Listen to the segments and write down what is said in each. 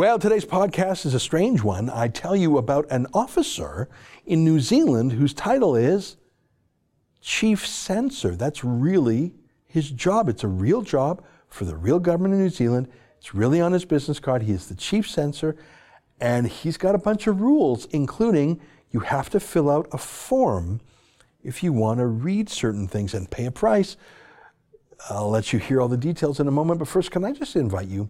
Well, today's podcast is a strange one. I tell you about an officer in New Zealand whose title is Chief Censor. That's really his job. It's a real job for the real government of New Zealand. It's really on his business card. He is the Chief Censor, and he's got a bunch of rules, including you have to fill out a form if you want to read certain things and pay a price. I'll let you hear all the details in a moment, but first, can I just invite you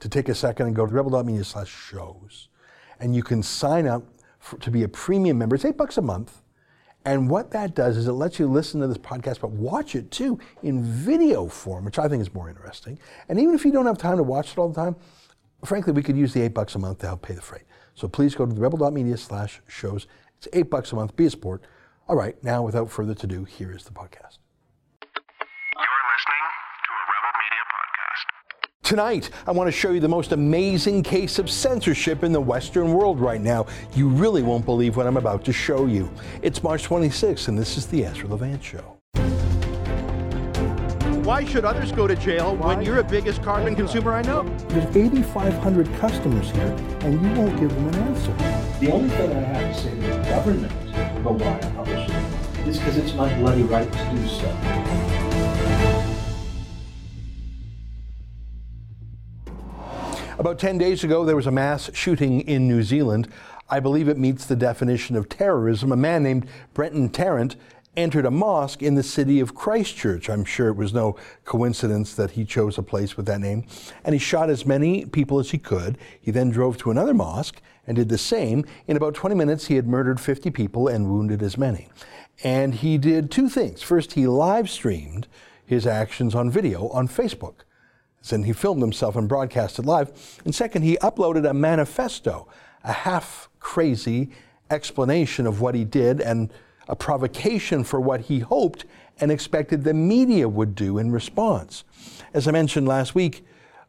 to take a second and go to rebel.media slash shows, and you can sign up for, to be a premium member. It's eight bucks a month. And what that does is it lets you listen to this podcast, but watch it too in video form, which I think is more interesting. And even if you don't have time to watch it all the time, frankly, we could use the eight bucks a month to help pay the freight. So please go to the rebel.media slash shows. It's eight bucks a month. Be a sport. All right, now without further ado, here is the podcast. You're listening to a Rebel Media podcast. Tonight, I want to show you the most amazing case of censorship in the Western world right now. You really won't believe what I'm about to show you. It's March 26th, and this is the Ezra Levant Show. Why should others go to jail when you're the biggest carbon consumer I know? There's 8,500 customers here, and you won't give them an answer. The only thing I have to say to the government about why I publish it is because it's my bloody right to do so. About 10 days ago, there was a mass shooting in New Zealand. I believe it meets the definition of terrorism. A man named Brenton Tarrant entered a mosque in the city of Christchurch. I'm sure it was no coincidence that he chose a place with that name. And he shot as many people as he could. He then drove to another mosque and did the same. In about 20 minutes, he had murdered 50 people and wounded as many. And he did two things. First, he live streamed his actions on video on Facebook and he filmed himself and broadcast it live. And second, he uploaded a manifesto, a half crazy explanation of what he did and a provocation for what he hoped and expected the media would do in response. As I mentioned last week,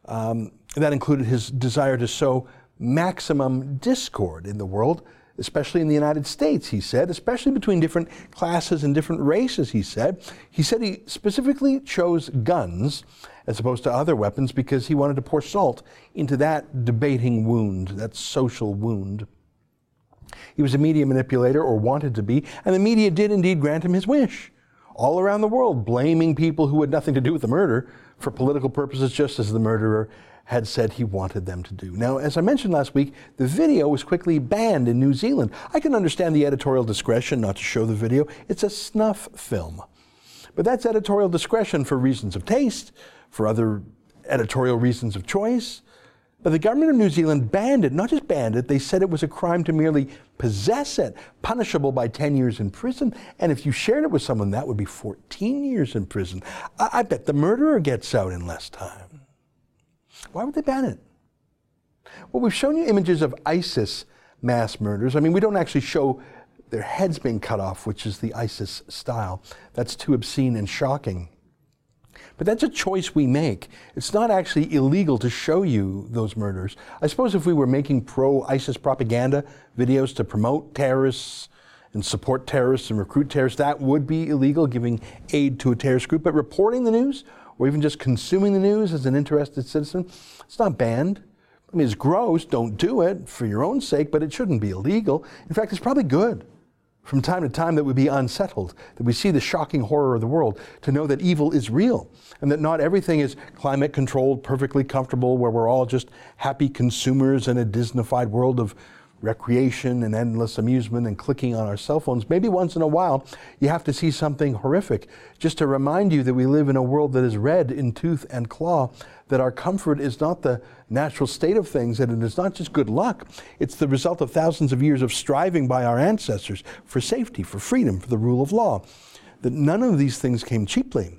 um, that included his desire to sow maximum discord in the world, especially in the United States, he said, especially between different classes and different races, he said. He said he specifically chose guns as opposed to other weapons because he wanted to pour salt into that debating wound, that social wound. He was a media manipulator, or wanted to be, and the media did indeed grant him his wish. All around the world, blaming people who had nothing to do with the murder for political purposes, just as the murderer had said he wanted them to do. Now, as I mentioned last week, the video was quickly banned in New Zealand. I can understand the editorial discretion not to show the video. It's a snuff film. But that's editorial discretion for reasons of taste, for other editorial reasons of choice. But the government of New Zealand banned it, not just banned it, they said it was a crime to merely possess it, punishable by 10 years in prison. And if you shared it with someone, that would be 14 years in prison. I, I bet the murderer gets out in less time. Why would they ban it? Well, we've shown you images of ISIS mass murders. I mean, we don't actually show their heads being cut off, which is the ISIS style. That's too obscene and shocking. But that's a choice we make. It's not actually illegal to show you those murders. I suppose if we were making pro ISIS propaganda videos to promote terrorists and support terrorists and recruit terrorists, that would be illegal, giving aid to a terrorist group. But reporting the news, or even just consuming the news as an interested citizen, it's not banned. I mean, it's gross, don't do it for your own sake, but it shouldn't be illegal. In fact, it's probably good from time to time that we be unsettled, that we see the shocking horror of the world, to know that evil is real, and that not everything is climate controlled, perfectly comfortable, where we're all just happy consumers in a Disneyfied world of recreation and endless amusement and clicking on our cell phones. Maybe once in a while you have to see something horrific just to remind you that we live in a world that is red in tooth and claw, that our comfort is not the natural state of things, and it is not just good luck. It's the result of thousands of years of striving by our ancestors for safety, for freedom, for the rule of law. That none of these things came cheaply.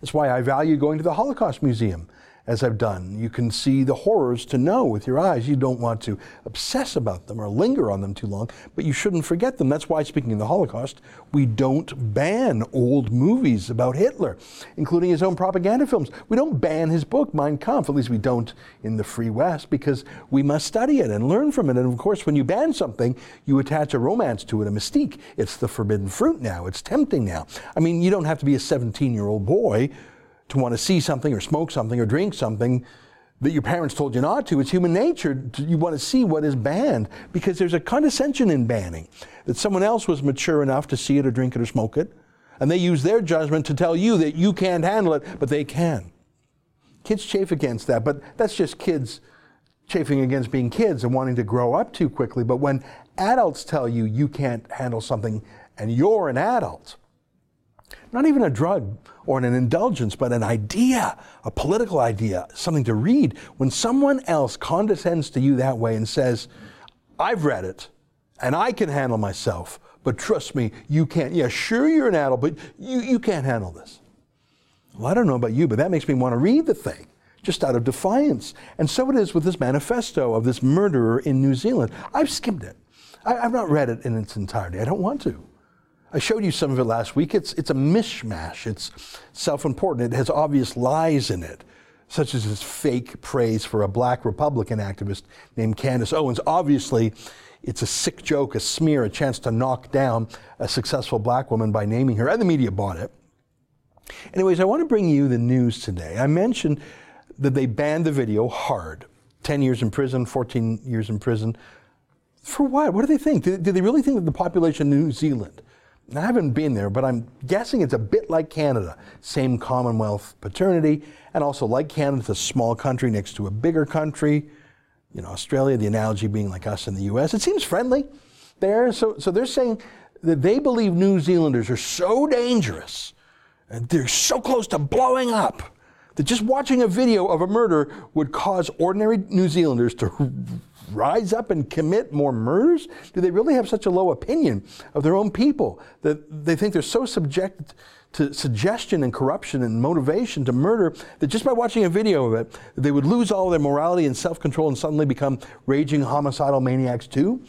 That's why I value going to the Holocaust Museum as I've done. You can see the horrors to know with your eyes. You don't want to obsess about them or linger on them too long, but you shouldn't forget them. That's why, speaking of the Holocaust, we don't ban old movies about Hitler, including his own propaganda films. We don't ban his book, Mein Kampf, at least we don't in the Free West, because we must study it and learn from it. And of course, when you ban something, you attach a romance to it, a mystique. It's the forbidden fruit now, it's tempting now. I mean, you don't have to be a 17 year old boy to want to see something or smoke something or drink something that your parents told you not to. It's human nature. You want to see what is banned because there's a condescension in banning that someone else was mature enough to see it or drink it or smoke it. And they use their judgment to tell you that you can't handle it, but they can. Kids chafe against that, but that's just kids chafing against being kids and wanting to grow up too quickly. But when adults tell you you can't handle something and you're an adult, not even a drug or an indulgence, but an idea, a political idea, something to read. When someone else condescends to you that way and says, I've read it and I can handle myself, but trust me, you can't. Yeah, sure, you're an adult, but you, you can't handle this. Well, I don't know about you, but that makes me want to read the thing just out of defiance. And so it is with this manifesto of this murderer in New Zealand. I've skimmed it. I, have not read it in its entirety. I don't want to. I showed you some of it last week. It's, it's a mishmash. It's self important. It has obvious lies in it, such as his fake praise for a black Republican activist named Candace Owens. Obviously, it's a sick joke, a smear, a chance to knock down a successful black woman by naming her, and the media bought it. Anyways, I want to bring you the news today. I mentioned that they banned the video hard 10 years in prison, 14 years in prison. For what? What do they think? Do, do they really think that the population of New Zealand I haven't been there, but I'm guessing it's a bit like Canada. Same Commonwealth paternity, and also like Canada, it's a small country next to a bigger country. You know, Australia, the analogy being like us in the US. It seems friendly there. So, so they're saying that they believe New Zealanders are so dangerous and they're so close to blowing up that just watching a video of a murder would cause ordinary New Zealanders to rise up and commit more murders? Do they really have such a low opinion of their own people that they think they're so subjected to suggestion and corruption and motivation to murder that just by watching a video of it, they would lose all their morality and self control and suddenly become raging homicidal maniacs too?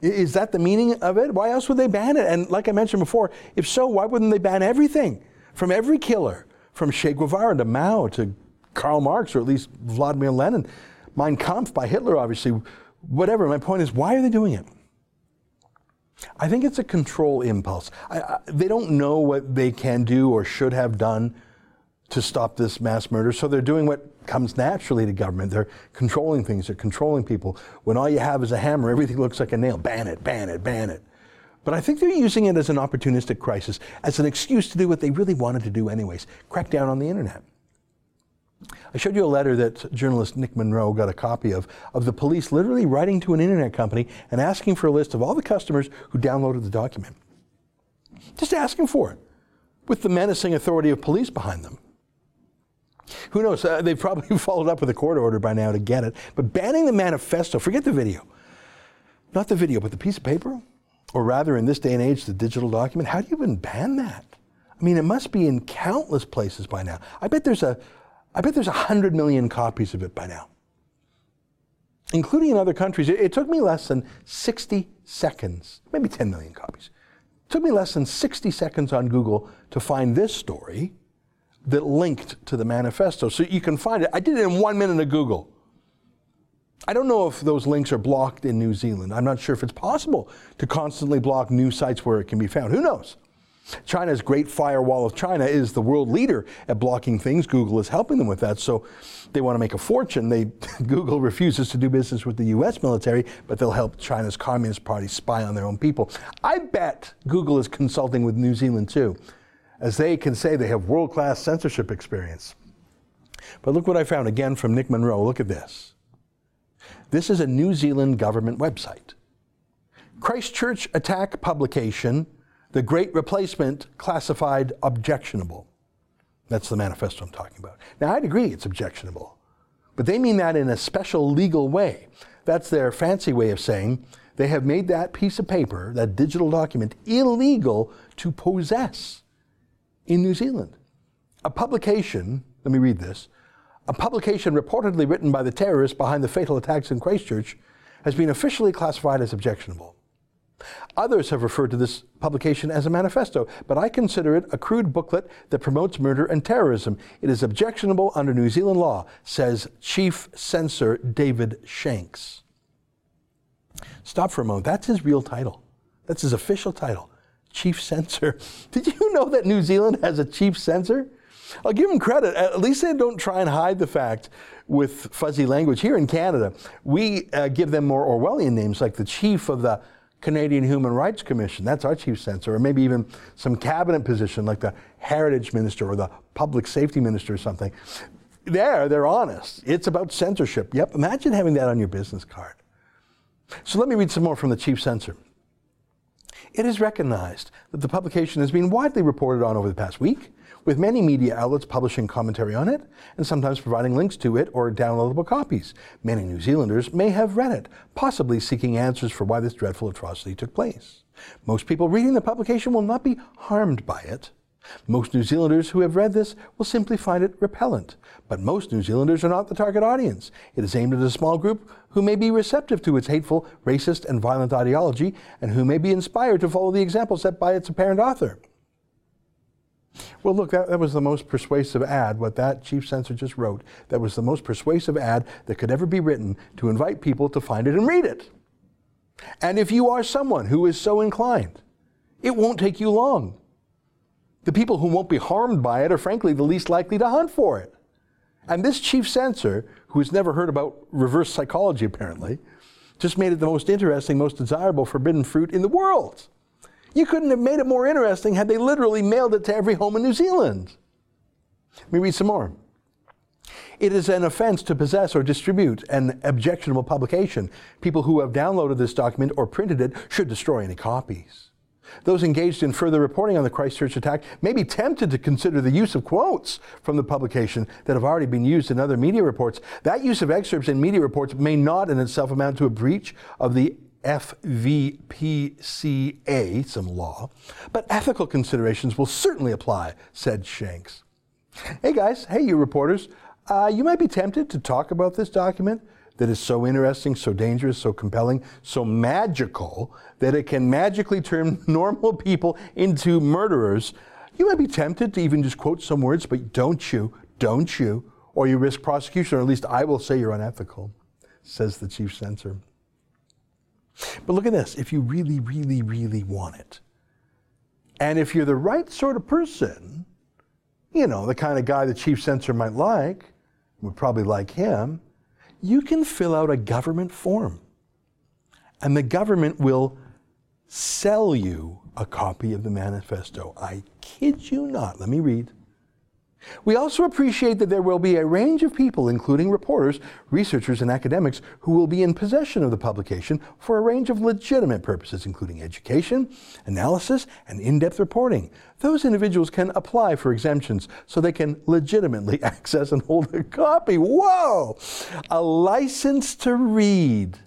Is that the meaning of it? Why else would they ban it? And like I mentioned before, if so, why wouldn't they ban everything from every killer, from Che Guevara to Mao to Karl Marx or at least Vladimir Lenin? Mein Kampf by Hitler, obviously, whatever. My point is, why are they doing it? I think it's a control impulse. I, I, they don't know what they can do or should have done to stop this mass murder, so they're doing what comes naturally to government. They're controlling things, they're controlling people. When all you have is a hammer, everything looks like a nail. Ban it, ban it, ban it. But I think they're using it as an opportunistic crisis, as an excuse to do what they really wanted to do anyways crack down on the internet. I showed you a letter that journalist Nick Monroe got a copy of, of the police literally writing to an internet company and asking for a list of all the customers who downloaded the document. Just asking for it, with the menacing authority of police behind them. Who knows? Uh, they've probably followed up with a court order by now to get it. But banning the manifesto, forget the video. Not the video, but the piece of paper, or rather, in this day and age, the digital document. How do you even ban that? I mean, it must be in countless places by now. I bet there's a, I bet there's a 100 million copies of it by now, including in other countries. It, it, took me less than 60 seconds, maybe 10 million copies. It took me less than 60 seconds on Google to find this story that linked to the manifesto. So you can find it. I did it in one minute of Google. I don't know if those links are blocked in New Zealand. I'm not sure if it's possible to constantly block news sites where it can be found. Who knows? China's Great Firewall of China is the world leader at blocking things. Google is helping them with that. So they want to make a fortune. They, Google refuses to do business with the US military, but they'll help China's Communist Party spy on their own people. I bet Google is consulting with New Zealand too, as they can say they have world class censorship experience. But look what I found again from Nick Monroe. Look at this. This is a New Zealand government website. Christchurch attack publication the Great Replacement classified objectionable. That's the manifesto I'm talking about. Now, I'd agree it's objectionable, but they mean that in a special legal way. That's their fancy way of saying they have made that piece of paper, that digital document, illegal to possess in New Zealand. A publication, let me read this, a publication reportedly written by the terrorists behind the fatal attacks in Christchurch has been officially classified as objectionable. Others have referred to this publication as a manifesto, but I consider it a crude booklet that promotes murder and terrorism. It is objectionable under New Zealand law, says Chief Censor David Shanks. Stop for a moment. That's his real title. That's his official title, Chief Censor. Did you know that New Zealand has a chief censor? I'll give them credit. At least they don't try and hide the fact with fuzzy language. Here in Canada, we uh, give them more Orwellian names, like the chief of the Canadian Human Rights Commission. That's our chief censor, or maybe even some cabinet position like the Heritage Minister or the Public Safety Minister or something. There, they're honest. It's about censorship. Yep, imagine having that on your business card. So let me read some more from the chief censor. It is recognized that the publication has been widely reported on over the past week, with many media outlets publishing commentary on it and sometimes providing links to it or downloadable copies. Many New Zealanders may have read it, possibly seeking answers for why this dreadful atrocity took place. Most people reading the publication will not be harmed by it. Most New Zealanders who have read this will simply find it repellent. But most New Zealanders are not the target audience. It is aimed at a small group who may be receptive to its hateful, racist, and violent ideology, and who may be inspired to follow the example set by its apparent author. Well, look, that, that was the most persuasive ad, what that chief censor just wrote. That was the most persuasive ad that could ever be written to invite people to find it and read it. And if you are someone who is so inclined, it won't take you long. The people who won't be harmed by it are frankly the least likely to hunt for it. And this chief censor, who has never heard about reverse psychology apparently, just made it the most interesting, most desirable forbidden fruit in the world. You couldn't have made it more interesting had they literally mailed it to every home in New Zealand. Let me read some more. It is an offense to possess or distribute an objectionable publication. People who have downloaded this document or printed it should destroy any copies. Those engaged in further reporting on the Christchurch attack may be tempted to consider the use of quotes from the publication that have already been used in other media reports. That use of excerpts in media reports may not in itself amount to a breach of the FVPCA, some law, but ethical considerations will certainly apply, said Shanks. Hey guys, hey you reporters, uh, you might be tempted to talk about this document that is so interesting, so dangerous, so compelling, so magical that it can magically turn normal people into murderers. You might be tempted to even just quote some words, but don't you, don't you, or you risk prosecution, or at least I will say you're unethical, says the chief censor. But look at this if you really, really, really want it, and if you're the right sort of person, you know, the kind of guy the chief censor might like, would probably like him, you can fill out a government form. And the government will sell you a copy of the manifesto. I kid you not. Let me read. We also appreciate that there will be a range of people, including reporters, researchers, and academics, who will be in possession of the publication for a range of legitimate purposes, including education, analysis, and in depth reporting. Those individuals can apply for exemptions so they can legitimately access and hold a copy. Whoa! A license to read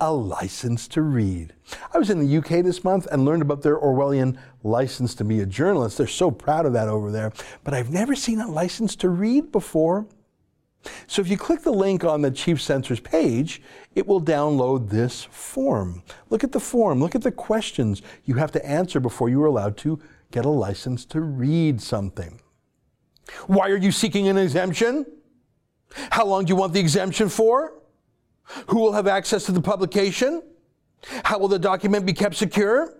a license to read. I was in the UK this month and learned about their Orwellian license to be a journalist. They're so proud of that over there. But I've never seen a license to read before. So if you click the link on the Chief Censor's page, it will download this form. Look at the form, look at the questions you have to answer before you are allowed to get a license to read something. Why are you seeking an exemption? How long do you want the exemption for? Who will have access to the publication? How will the document be kept secure?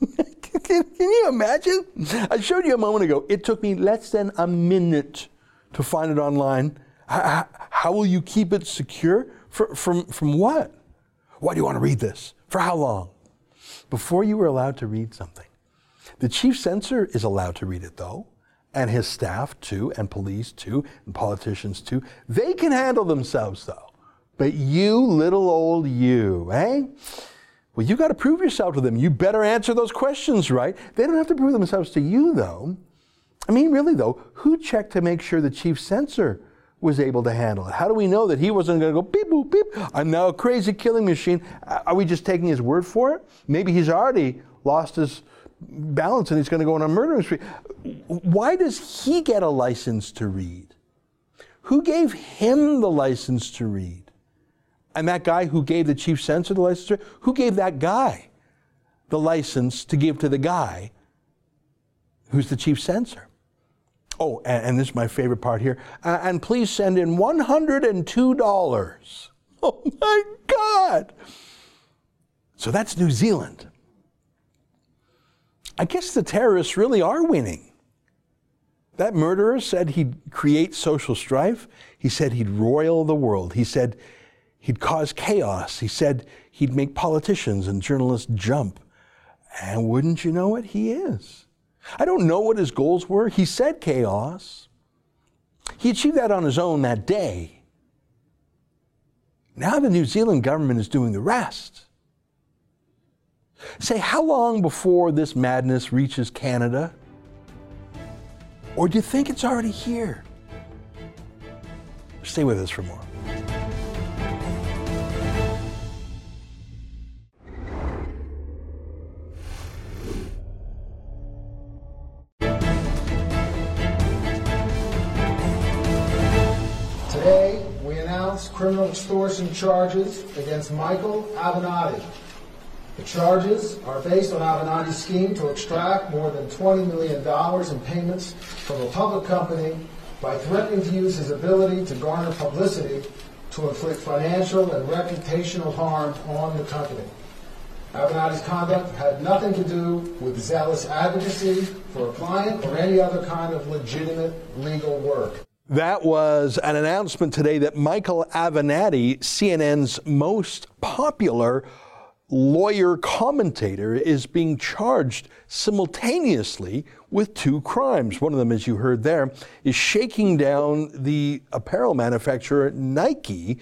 can, you imagine? I showed you a moment ago. It took me less than a minute to find it online. How, will you keep it secure? For, from, from what? Why do you want to read this? For how long? Before you were allowed to read something. The chief censor is allowed to read it, though, and his staff too, and police too, and politicians too. They can handle themselves, though. But you, little old you, eh? Well, you got to prove yourself to them. You better answer those questions right. They don't have to prove themselves to you, though. I mean, really, though, who checked to make sure the chief censor was able to handle it? How do we know that he wasn't going to go beep, boop, beep? I'm now a crazy killing machine. Are we just taking his word for it? Maybe he's already lost his balance and he's going to go on a murdering spree. Why does he get a license to read? Who gave him the license to read? And that guy who gave the chief censor the license, who gave that guy the license to give to the guy who's the chief censor? Oh, and, and this is my favorite part here. Uh, and please send in $102. Oh my God! So that's New Zealand. I guess the terrorists really are winning. That murderer said he'd create social strife. He said he'd roil the world. He said he'd cause chaos. He said he'd make politicians and journalists jump. And wouldn't you know it, he is. I don't know what his goals were. He said chaos. He achieved that on his own that day. Now the New Zealand government is doing the rest. Say, how long before this madness reaches Canada? Or do you think it's already here? Stay with us for more. Extortion charges against Michael Avenatti. The charges are based on Avenatti's scheme to extract more than $20 million in payments from a public company by threatening to use his ability to garner publicity to inflict financial and reputational harm on the company. Avenatti's conduct had nothing to do with zealous advocacy for a client or any other kind of legitimate legal work. That was an announcement today that Michael Avenatti, CNN's most popular lawyer commentator, is being charged simultaneously with two crimes. One of them, as you heard there, is shaking down the apparel manufacturer Nike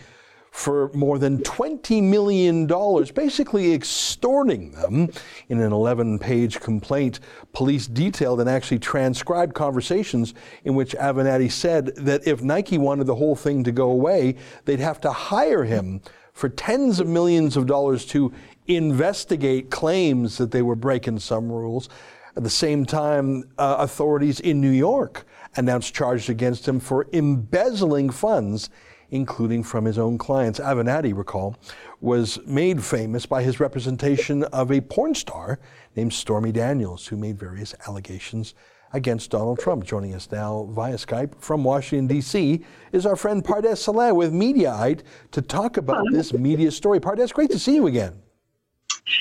for more than $20 million, basically extorting them. In an 11 page complaint, police detailed and actually transcribed conversations in which Avenatti said that if Nike wanted the whole thing to go away, they'd have to hire him for tens of millions of dollars to investigate claims that they were breaking some rules. At the same time, uh, authorities in New York announced charges against him for embezzling funds including from his own clients. Avenatti, recall, was made famous by his representation of a porn star named Stormy Daniels, who made various allegations against Donald Trump. Joining us now via Skype from Washington, D.C., is our friend Pardes Seleh with Mediaite to talk about this media story. Pardes, great to see you again.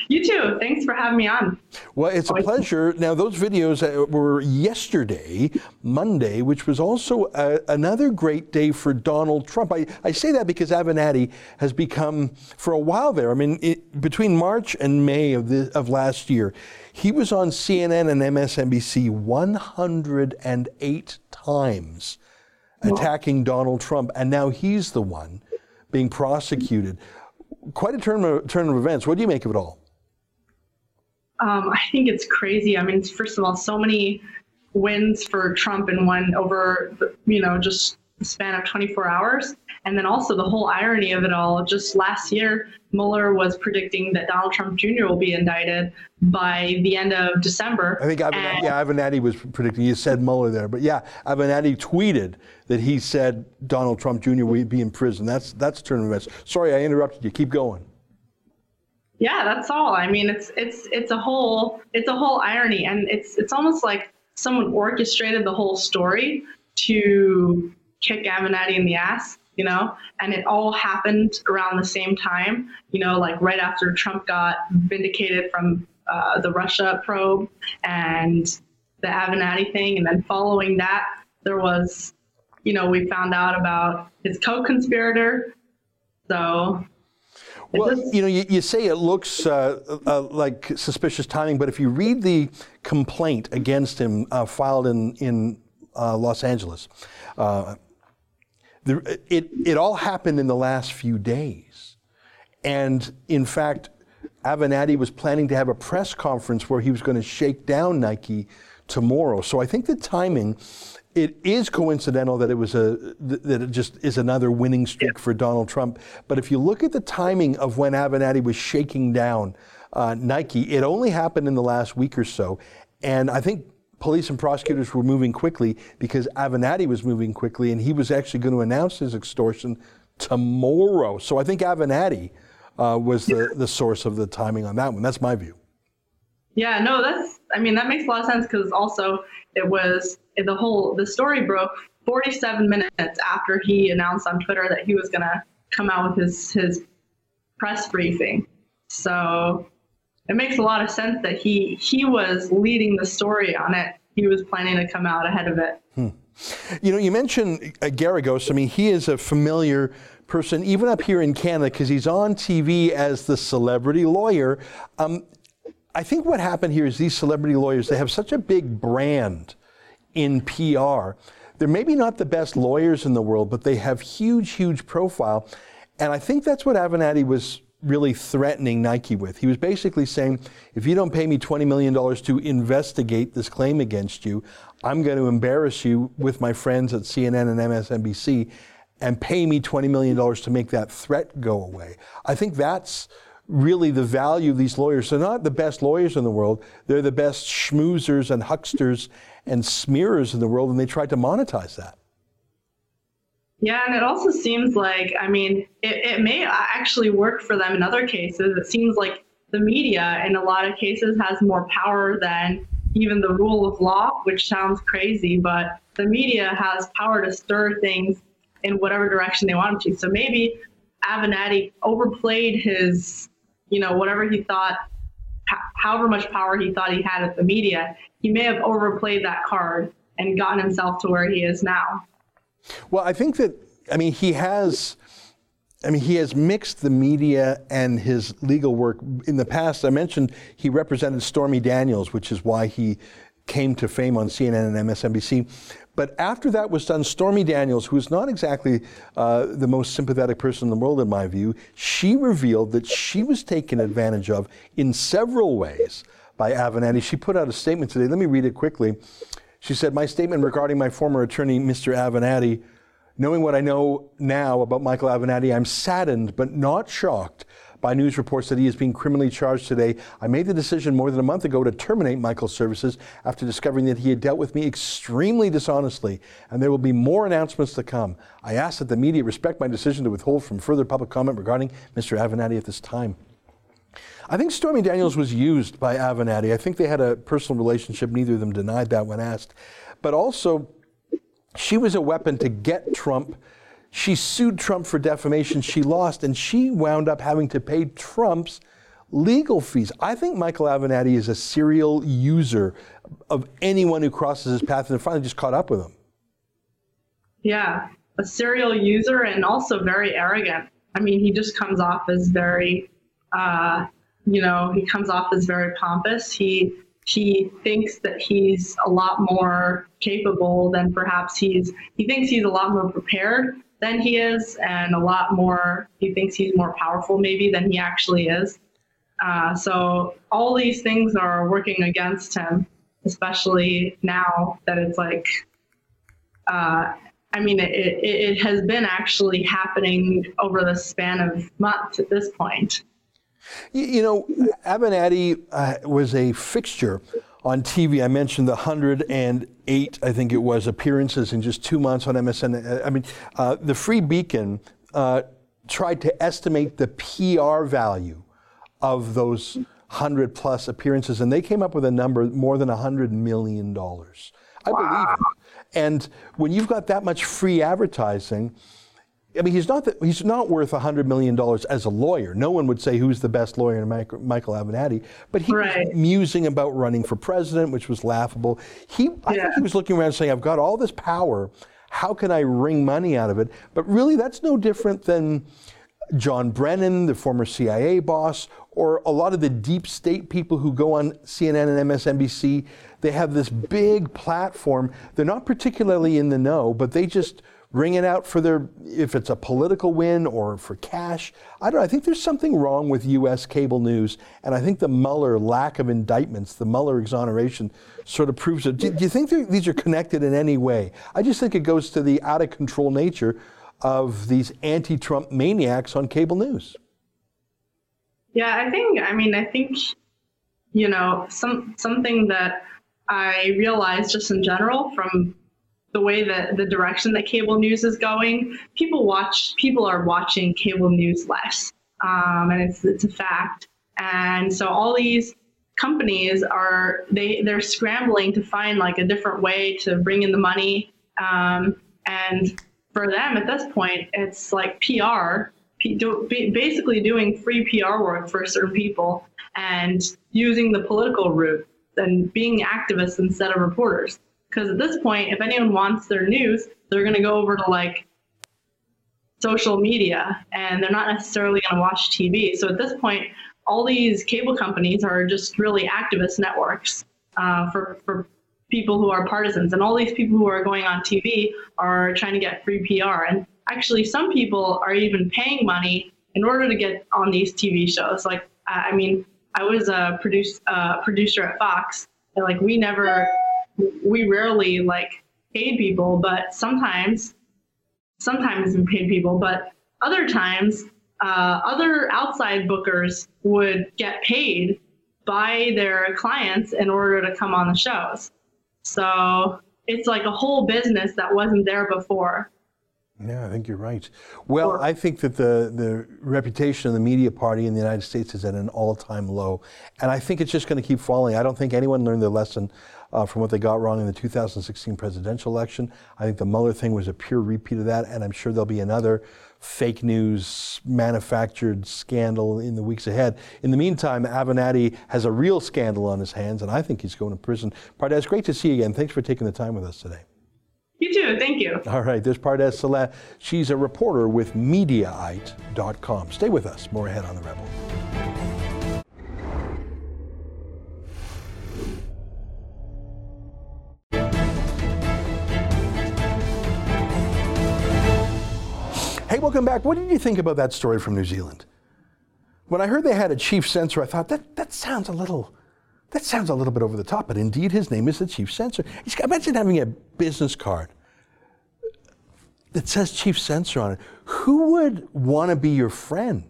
You too. Thanks for having me on. Well, it's a pleasure. Now, those videos were yesterday, Monday, which was also uh, another great day for Donald Trump. I, I say that because Avenatti has become, for a while there, I mean, it, between March and May of, the, of last year, he was on CNN and MSNBC 108 times attacking Donald Trump, and now he's the one being prosecuted quite a turn of, turn of events. What do you make of it all? Um, I think it's crazy. I mean, first of all, so many wins for Trump in one over, you know, just span of 24 hours. And then also the whole irony of it all. Just last year, Mueller was predicting that Donald Trump Jr. will be indicted by the end of December. I think Avenatti, yeah, Avenatti was predicting. You said Mueller there, but yeah, Avenatti tweeted that he said Donald Trump Jr. will be in prison. That's that's a turn of events. Sorry, I interrupted you. Keep going. Yeah, that's all. I mean, it's it's it's a whole it's a whole irony, and it's it's almost like someone orchestrated the whole story to kick Avenatti in the ass you know, and it all happened around the same time, you know, like right after Trump got vindicated from uh, the Russia probe and the Avenatti thing. And then following that, there was, you know, we found out about his co conspirator. So. Well, you know, you, you, say it looks uh, uh, like suspicious timing, but if you read the complaint against him uh, filed in, in uh, Los Angeles, uh, the, it, it all happened in the last few days. And in fact, Avenatti was planning to have a press conference where he was going to shake down Nike tomorrow. So I think the timing, it is coincidental that it was a that it just is another winning streak for Donald Trump. But if you look at the timing of when Avenatti was shaking down uh, Nike, it only happened in the last week or so. And I think police and prosecutors were moving quickly because Avenatti was moving quickly, and he was actually going to announce his extortion tomorrow. So I think Avenatti uh, was the, the source of the timing on that one. That's my view. Yeah, no, that's, I mean, that makes a lot of sense because also it was the whole, the story broke 47 minutes after he announced on Twitter that he was going to come out with his, his press briefing. So it makes a lot of sense that he he was leading the story on it he was planning to come out ahead of it. You know, you mentioned uh, Geragos. I mean, he is a familiar person, even up here in Canada, because he's on TV as the celebrity lawyer. Um, I think what happened here is these celebrity lawyers, they have such a big brand in PR. They're maybe not the best lawyers in the world, but they have huge, huge profile. And I think that's what Avenatti was really threatening Nike with. He was basically saying, if you don't pay me $20 million to investigate this claim against you, I'm going to embarrass you with my friends at CNN and MSNBC and pay me $20 million to make that threat go away. I think that's really the value of these lawyers. They're not the best lawyers in the world, they're the best schmoozers and hucksters and smearers in the world, and they tried to monetize that. Yeah, and it also seems like, I mean, it, it may actually work for them in other cases. It seems like the media, in a lot of cases, has more power than even the rule of law, which sounds crazy, but the media has power to stir things in whatever direction they want to. So maybe Avenatti overplayed his, you know, whatever he thought, however much power he thought he had at the media, he may have overplayed that card and gotten himself to where he is now. Well, I think that, I mean, he has. I mean, he has mixed the media and his legal work. In the past, I mentioned he represented Stormy Daniels, which is why he came to fame on CNN and MSNBC. But after that was done, Stormy Daniels, who is not exactly uh, the most sympathetic person in the world, in my view, she revealed that she was taken advantage of in several ways by Avenatti. She put out a statement today. Let me read it quickly. She said, My statement regarding my former attorney, Mr. Avenatti, knowing what I know now about Michael Avenatti, I'm saddened but not shocked by news reports that he is being criminally charged today. I made the decision more than a month ago to terminate Michael's services after discovering that he had dealt with me extremely dishonestly, and there will be more announcements to come. I ask that the media respect my decision to withhold from further public comment regarding Mr. Avenatti at this time. I think Stormy Daniels was used by Avenatti. I think they had a personal relationship. Neither of them denied that when asked. But also, she was a weapon to get Trump. She sued Trump for defamation. She lost, and she wound up having to pay Trump's legal fees. I think Michael Avenatti is a serial user of anyone who crosses his path and finally just caught up with him. Yeah, a serial user and also very arrogant. I mean, he just comes off as very uh, you know, he comes off as very pompous. He he thinks that he's a lot more capable than perhaps he's he thinks he's a lot more prepared than he is and a lot more he thinks he's more powerful maybe than he actually is uh, so all these things are working against him especially now that it's like uh, i mean it, it, it has been actually happening over the span of months at this point you, you know, Avenatti uh, was a fixture on TV. I mentioned the 108, I think it was, appearances in just two months on MSN. I mean, uh, the Free Beacon uh, tried to estimate the PR value of those 100 plus appearances, and they came up with a number more than $100 million. I wow. believe it. And when you've got that much free advertising, I mean, he's not the, he's not worth hundred million dollars as a lawyer. No one would say who's the best lawyer in Michael Avenatti, but he right. was musing about running for president, which was laughable. He, I yeah. think he was looking around saying, "I've got all this power. How can I wring money out of it?" But really, that's no different than John Brennan, the former CIA boss, or a lot of the deep state people who go on CNN and MSNBC. They have this big platform. They're not particularly in the know, but they just wring it out for their if it's a political win or for cash. I don't know. I think there's something wrong with U.S. cable news, and I think the Mueller lack of indictments, the Mueller exoneration, sort of proves it. Do, do you think these are connected in any way? I just think it goes to the out of control nature of these anti-Trump maniacs on cable news. Yeah, I think. I mean, I think you know some something that I realized just in general from the way that the direction that cable news is going, people watch people are watching cable news less, um, and it's it's a fact. And so all these companies are they they're scrambling to find like a different way to bring in the money. Um, and for them at this point, it's like PR, basically doing free PR work for certain people and using the political route and being activists instead of reporters. Because at this point, if anyone wants their news, they're going to go over to like social media and they're not necessarily going to watch TV. So at this point, all these cable companies are just really activist networks uh, for, for people who are partisans. And all these people who are going on TV are trying to get free PR. And actually, some people are even paying money in order to get on these TV shows. Like, I mean, I was a produce, uh, producer at Fox, and like we never, we rarely like paid people, but sometimes, sometimes we paid people, but other times, uh, other outside bookers would get paid by their clients in order to come on the shows. So it's like a whole business that wasn't there before. Yeah, I think you're right. Well, I think that the, the reputation of the media party in the United States is at an all time low. And I think it's just going to keep falling. I don't think anyone learned their lesson uh, from what they got wrong in the 2016 presidential election. I think the Mueller thing was a pure repeat of that. And I'm sure there'll be another fake news manufactured scandal in the weeks ahead. In the meantime, Avenatti has a real scandal on his hands, and I think he's going to prison. Pardes, great to see you again. Thanks for taking the time with us today. You too. Thank you. All right, there's Pardes Seleh. She's a reporter with Mediaite.com. Stay with us. More ahead on The Rebel. Hey, welcome back. What did you think about that story from New Zealand? When I heard they had a chief censor, I thought that, that sounds a little that sounds a little bit over the top, but indeed his name is the chief censor. Imagine having a business card that says chief censor on it. Who would want to be your friend?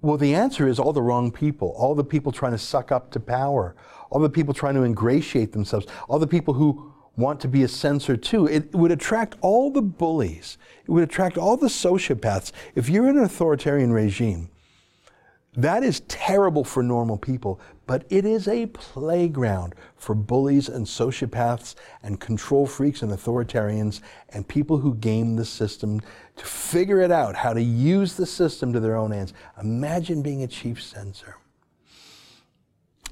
Well, the answer is all the wrong people, all the people trying to suck up to power, all the people trying to ingratiate themselves, all the people who want to be a censor too. It would attract all the bullies. It would attract all the sociopaths. If you're in an authoritarian regime, that is terrible for normal people, but it is a playground for bullies and sociopaths and control freaks and authoritarians and people who game the system to figure it out, how to use the system to their own ends. Imagine being a chief censor.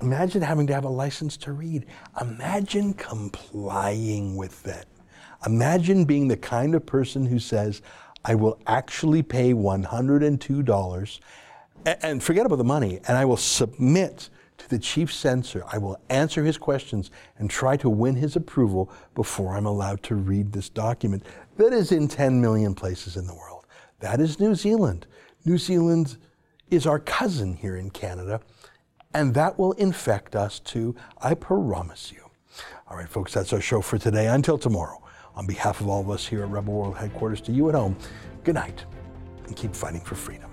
Imagine having to have a license to read. Imagine complying with it. Imagine being the kind of person who says, I will actually pay $102 and forget about the money, and I will submit to the chief censor. I will answer his questions and try to win his approval before I'm allowed to read this document that is in 10 million places in the world. That is New Zealand. New Zealand is our cousin here in Canada, and that will infect us too, I promise you. All right, folks, that's our show for today. Until tomorrow, on behalf of all of us here at Rebel World Headquarters, to you at home, good night and keep fighting for freedom.